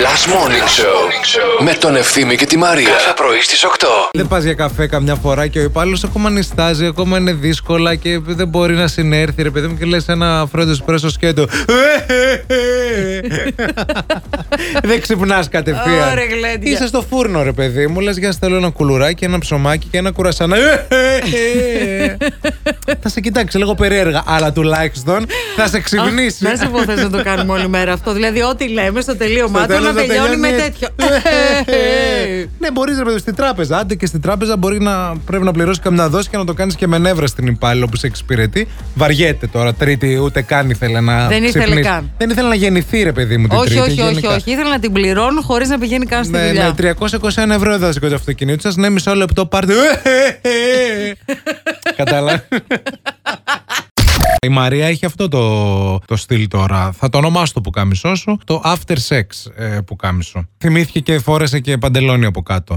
Last Morning Show με τον Ευθύμη και τη Μαρία. Κάθε πρωί στις 8. Δεν πας για καφέ καμιά φορά και ο υπάλληλος ακόμα νιστάζει, ακόμα είναι δύσκολα και δεν μπορεί να συνέρθει, ρε παιδί μου, και λες ένα φρόντο εσπρέσο σκέτο. δεν ξυπνάς κατευθείαν. Ωραία, γλέντια. Είσαι στο φούρνο, ρε παιδί μου. Λες για θέλω ένα κουλουράκι, ένα ψωμάκι και ένα κουρασάνα. θα σε κοιτάξει λίγο περίεργα, αλλά τουλάχιστον θα σε ξυπνήσει. Δεν σε πω θες να το κάνουμε όλη μέρα αυτό. Δηλαδή, ό,τι λέμε στο τελείωμά του τέλος να να τελειώνει με τελειώνει τέτοιο. ναι, μπορείς ρε παιδί στην τράπεζα. Άντε και στην τράπεζα μπορεί να πρέπει να πληρώσεις καμιά δόση και να το κάνεις και με νεύρα στην υπάλληλο που σε εξυπηρετεί. Βαριέται τώρα. Τρίτη, ούτε καν ήθελε να. Δεν ήθελε ξυπνήσει. καν. Δεν ήθελε να γεννηθεί, ρε παιδί μου. Την όχι, τρίτη, όχι, όχι, γενικά. όχι. Ήθελα να την πληρώνουν χωρίς να πηγαίνει καν στη Ναι, δουλειά. ναι, 321 ευρώ έδωσε και το αυτοκίνητο σας. Ναι, μισό λεπτό πάρτε. Κατάλαβε. Η Μαρία έχει αυτό το, το στυλ τώρα. Θα το ονομάσω το πουκάμισό σου. Το after sex ε, πουκάμισο. Θυμήθηκε και φόρεσε και παντελόνι από κάτω.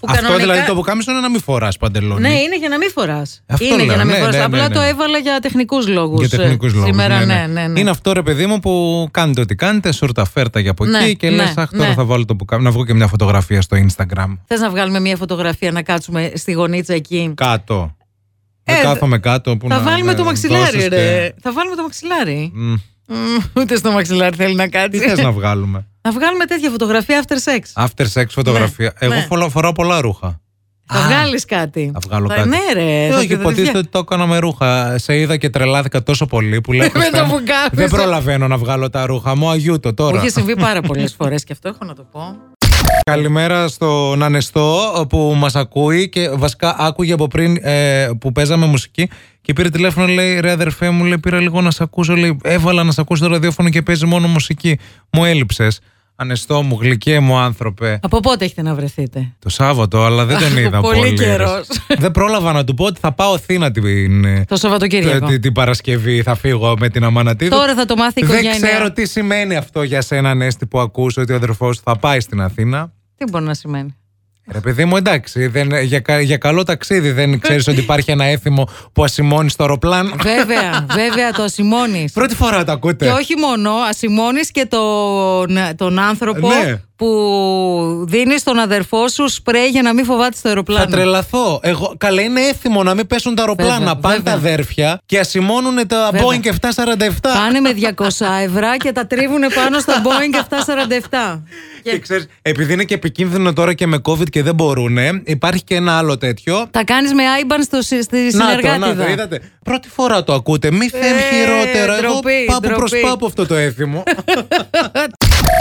Που Αυτό κανονικά- δηλαδή το πουκάμισο είναι να μην φοράς παντελόνι. Ναι, είναι για να μην φοράς. Αυτό Είναι λέω, για να μην ναι, φοράς. ναι, ναι, Απλά ναι. το έβαλα για τεχνικούς λόγους. Για τεχνικούς λόγους. Σήμερα, ναι, ναι. ναι. Είναι αυτό ρε παιδί μου που κάνετε ό,τι κάνετε, σουρτα φέρτα για από Ναι, εκεί και ναι, λες, Αχ, τώρα ναι. θα βάλω το πουκάμισο. Να βγω και μια φωτογραφία στο Instagram. Θες να βγάλουμε μια φωτογραφία να κάτσουμε στη γωνίτσα εκεί; Κάτω. Ε, Δεν κάθομαι κάτω. Που Θα να βάλουμε με το μαξιλάρι, δώσεις ρε. και- Θα βάλουμε το μαξιλάρι. Μμ. Μμμ, Ούτε στο μαξιλάρι θέλει να Τι κάτσει. θες να βγάλουμε; Να βγάλουμε τέτοια φωτογραφία after sex. After sex φωτογραφία. Ναι, Εγώ ναι. φορά- φοράω πολλά ρούχα. Θα Α, βγάλεις κάτι. Θα βγάλω Θα- κάτι. Ναι, ρε. Ε, θα- Όχι, θα- υποτίθεται ότι το έκανα με ρούχα. Σε είδα και τρελάθηκα τόσο πολύ που λέω. Με «Χριστέ το μου, πουκάμισο». Δεν προλαβαίνω να βγάλω τα ρούχα μου. Αγιούτο Μου τώρα. έχει συμβεί πάρα πολλές φορές και αυτό έχω να το πω. Καλημέρα στον Ανεστό που μας ακούει και βασικά άκουγε από πριν ε, που παίζαμε μουσική και πήρε τηλέφωνο λέει ρε αδερφέ μου λέει πήρα λίγο να σε ακούσω λέει έβαλα να σε ακούσω το ραδιόφωνο και παίζει μόνο μουσική μου έλειψες Ανεστό μου γλυκέ μου άνθρωπε Από πότε έχετε να βρεθείτε; το Σάββατο αλλά δεν τον είδα Πολύ πολύ, καιρός. δεν πρόλαβα να του πω ότι θα πάω Αθήνα την, ε, Το Σαββατοκύριακο. την, την Παρασκευή θα φύγω με την Αμανατίδου Τώρα θα το μάθει η δεν οικογένεια. ξέρω τι σημαίνει αυτό για σένα Ανέστη που ακούς ότι ο αδερφός σου θα πάει στην Αθήνα Τι μπορεί να σημαίνει; Ρε παιδί μου, εντάξει, δεν, για, κα- για καλό ταξίδι δεν ξέρεις ότι υπάρχει ένα έθιμο που ασημώνεις στο αεροπλάνο. βέβαια, βέβαια το ασημώνεις. Πρώτη φορά το ακούτε. Και όχι μόνο, ασημώνεις και τον, τον άνθρωπο Ναι. Που δίνει στον αδερφό σου σπρέι για να μην φοβάται στο αεροπλάνο. Θα τρελαθώ. Εγώ, καλά, είναι έθιμο να μην πέσουν τα αεροπλάνα. Βέβαια, Πάνε βέβαια. τα αδέρφια και ασημώνουν τα Βέβαια. Boeing 747. Πάνε με 200 ευρώ και τα τρίβουν πάνω στο Boeing 747. Και ξέρεις, επειδή είναι και επικίνδυνο τώρα και με COVID και δεν μπορούν, υπάρχει και ένα άλλο τέτοιο. Τα κάνεις με άιμπαν στο, στη Να το, να συνεργάτηδα. το, είδατε. Πρώτη φορά το ακούτε. Μη θέμ Ε, χειρότερα. Εγώ ντροπή, πάπου προς ντροπή. πάπου αυτό το έθιμο.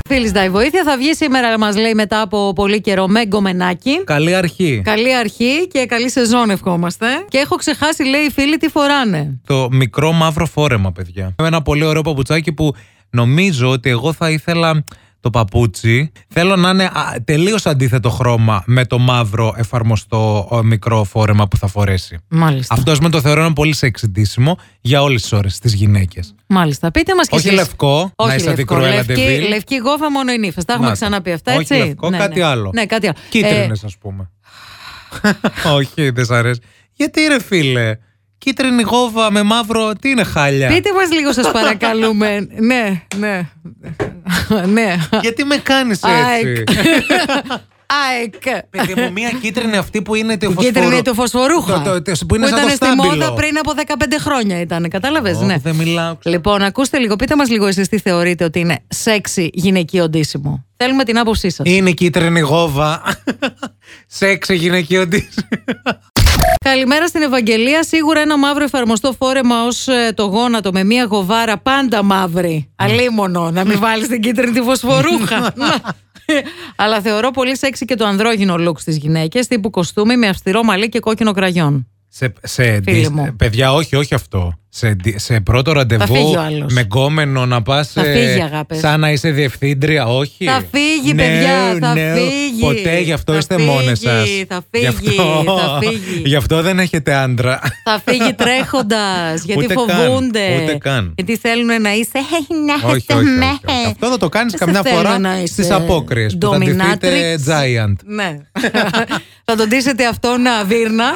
Φίλης Ντάι Βοήθεια θα βγει σήμερα, μας λέει, μετά από πολύ καιρό με γκομενάκι. Καλή αρχή. Καλή αρχή και καλή σεζόν ευχόμαστε. Και έχω ξεχάσει, λέει, οι φίλοι τι φοράνε. Το μικρό μαύρο φόρεμα, παιδιά. Ένα πολύ ωραίο παπουτσάκι που νομίζω ότι εγώ θα ήθελα το παπούτσι. Θέλω να είναι τελείως αντίθετο χρώμα με το μαύρο εφαρμοστό ε, μικρό φόρεμα που θα φορέσει. Μάλιστα. Αυτός με το θεωρώ ένα πολύ σεξιντήσιμο για όλες τις ώρες τις γυναίκες. Μάλιστα. Πείτε μας και Όχι εσείς. λευκό, να Όχι είσαι λευκό. αντικρουέλα Λευκή, ντεβίλ. λευκή γόβα μόνο η νύφες. Τα έχουμε Να το. ξαναπεί αυτά, Όχι έτσι; λευκό, κάτι άλλο. Ναι, κάτι άλλο. Κίτρινες, Ε, ας πούμε. Όχι, δεν σ' αρέσει. Γιατί ρε φίλε, κίτρινη γόβα με μαύρο, τι είναι χάλια; πείτε μας λίγο σας παρακαλούμε. ναι, ναι. ναι. Γιατί με κάνεις ΑΕΚ. έτσι. ΑΕΚ. Παιδί μου, μία κίτρινη αυτή που είναι το Που κίτρινη το φωσφορούχα. Το- το- το- που είναι σαν ήταν το στη στάμπιλο. μόδα πριν από 15 χρόνια ήταν. Κατάλαβες, Ω, ναι. Δεν μιλάω. Λοιπόν, ακούστε λίγο, πείτε μας λίγο εσείς τι θεωρείτε ότι είναι σεξι γυναικείο ντύσιμο. Θέλουμε την άποψή σας. Είναι κίτρινη γόβα. Σεξ γυναικείο ντύσιμο. Καλημέρα στην Ευαγγελία. Σίγουρα ένα μαύρο εφαρμοστό φόρεμα ως το γόνατο με μία γοβάρα πάντα μαύρη. Αλίμονο, να μην βάλεις την κίτρινη τη φωσφορούχα. Να. Αλλά θεωρώ πολύ σεξι και το ανδρόγυνο look στις γυναίκες, τύπου κοστούμι με αυστηρό μαλλί και κόκκινο κραγιόν. Σε, σε Φίλε ντυ- μου. παιδιά, όχι, όχι αυτό. Σε, ντυ- σε πρώτο ραντεβού φύγει ο άλλος. με γκόμενο να πας. Θα φύγει, αγάπες. Σαν να είσαι διευθύντρια, όχι. Θα φύγει, No, παιδιά, θα no. φύγει. Ποτέ, γι' αυτό Θα είστε φύγει, μόνε σας. θα φύγει, θα φύγει. Γι' αυτό δεν έχετε άντρα. Θα φύγει τρέχοντας, γιατί Ούτε καν, φοβούνται. ούτε καν. Γιατί θέλουν να είσαι. «Hey, να όχι, είστε όχι, όχι, με». όχι. Αυτό θα το κάνεις Δεν σε καμιά θέλω φορά να είσαι στι απόκριες που θα ντυθείτε dominatrix. giant. Ναι. θα τον ντύσετε αυτόν να βύρνα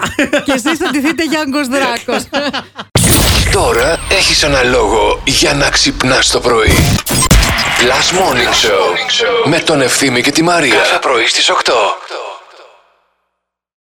και εσείς θα ντυθείτε Γιάνγκος Δράκος. Τώρα έχεις ένα λόγο για να ξυπνάς το πρωί. Last Morning Show με τον Ευθύμη και τη Μαρία. Κάθε πρωί στις 8.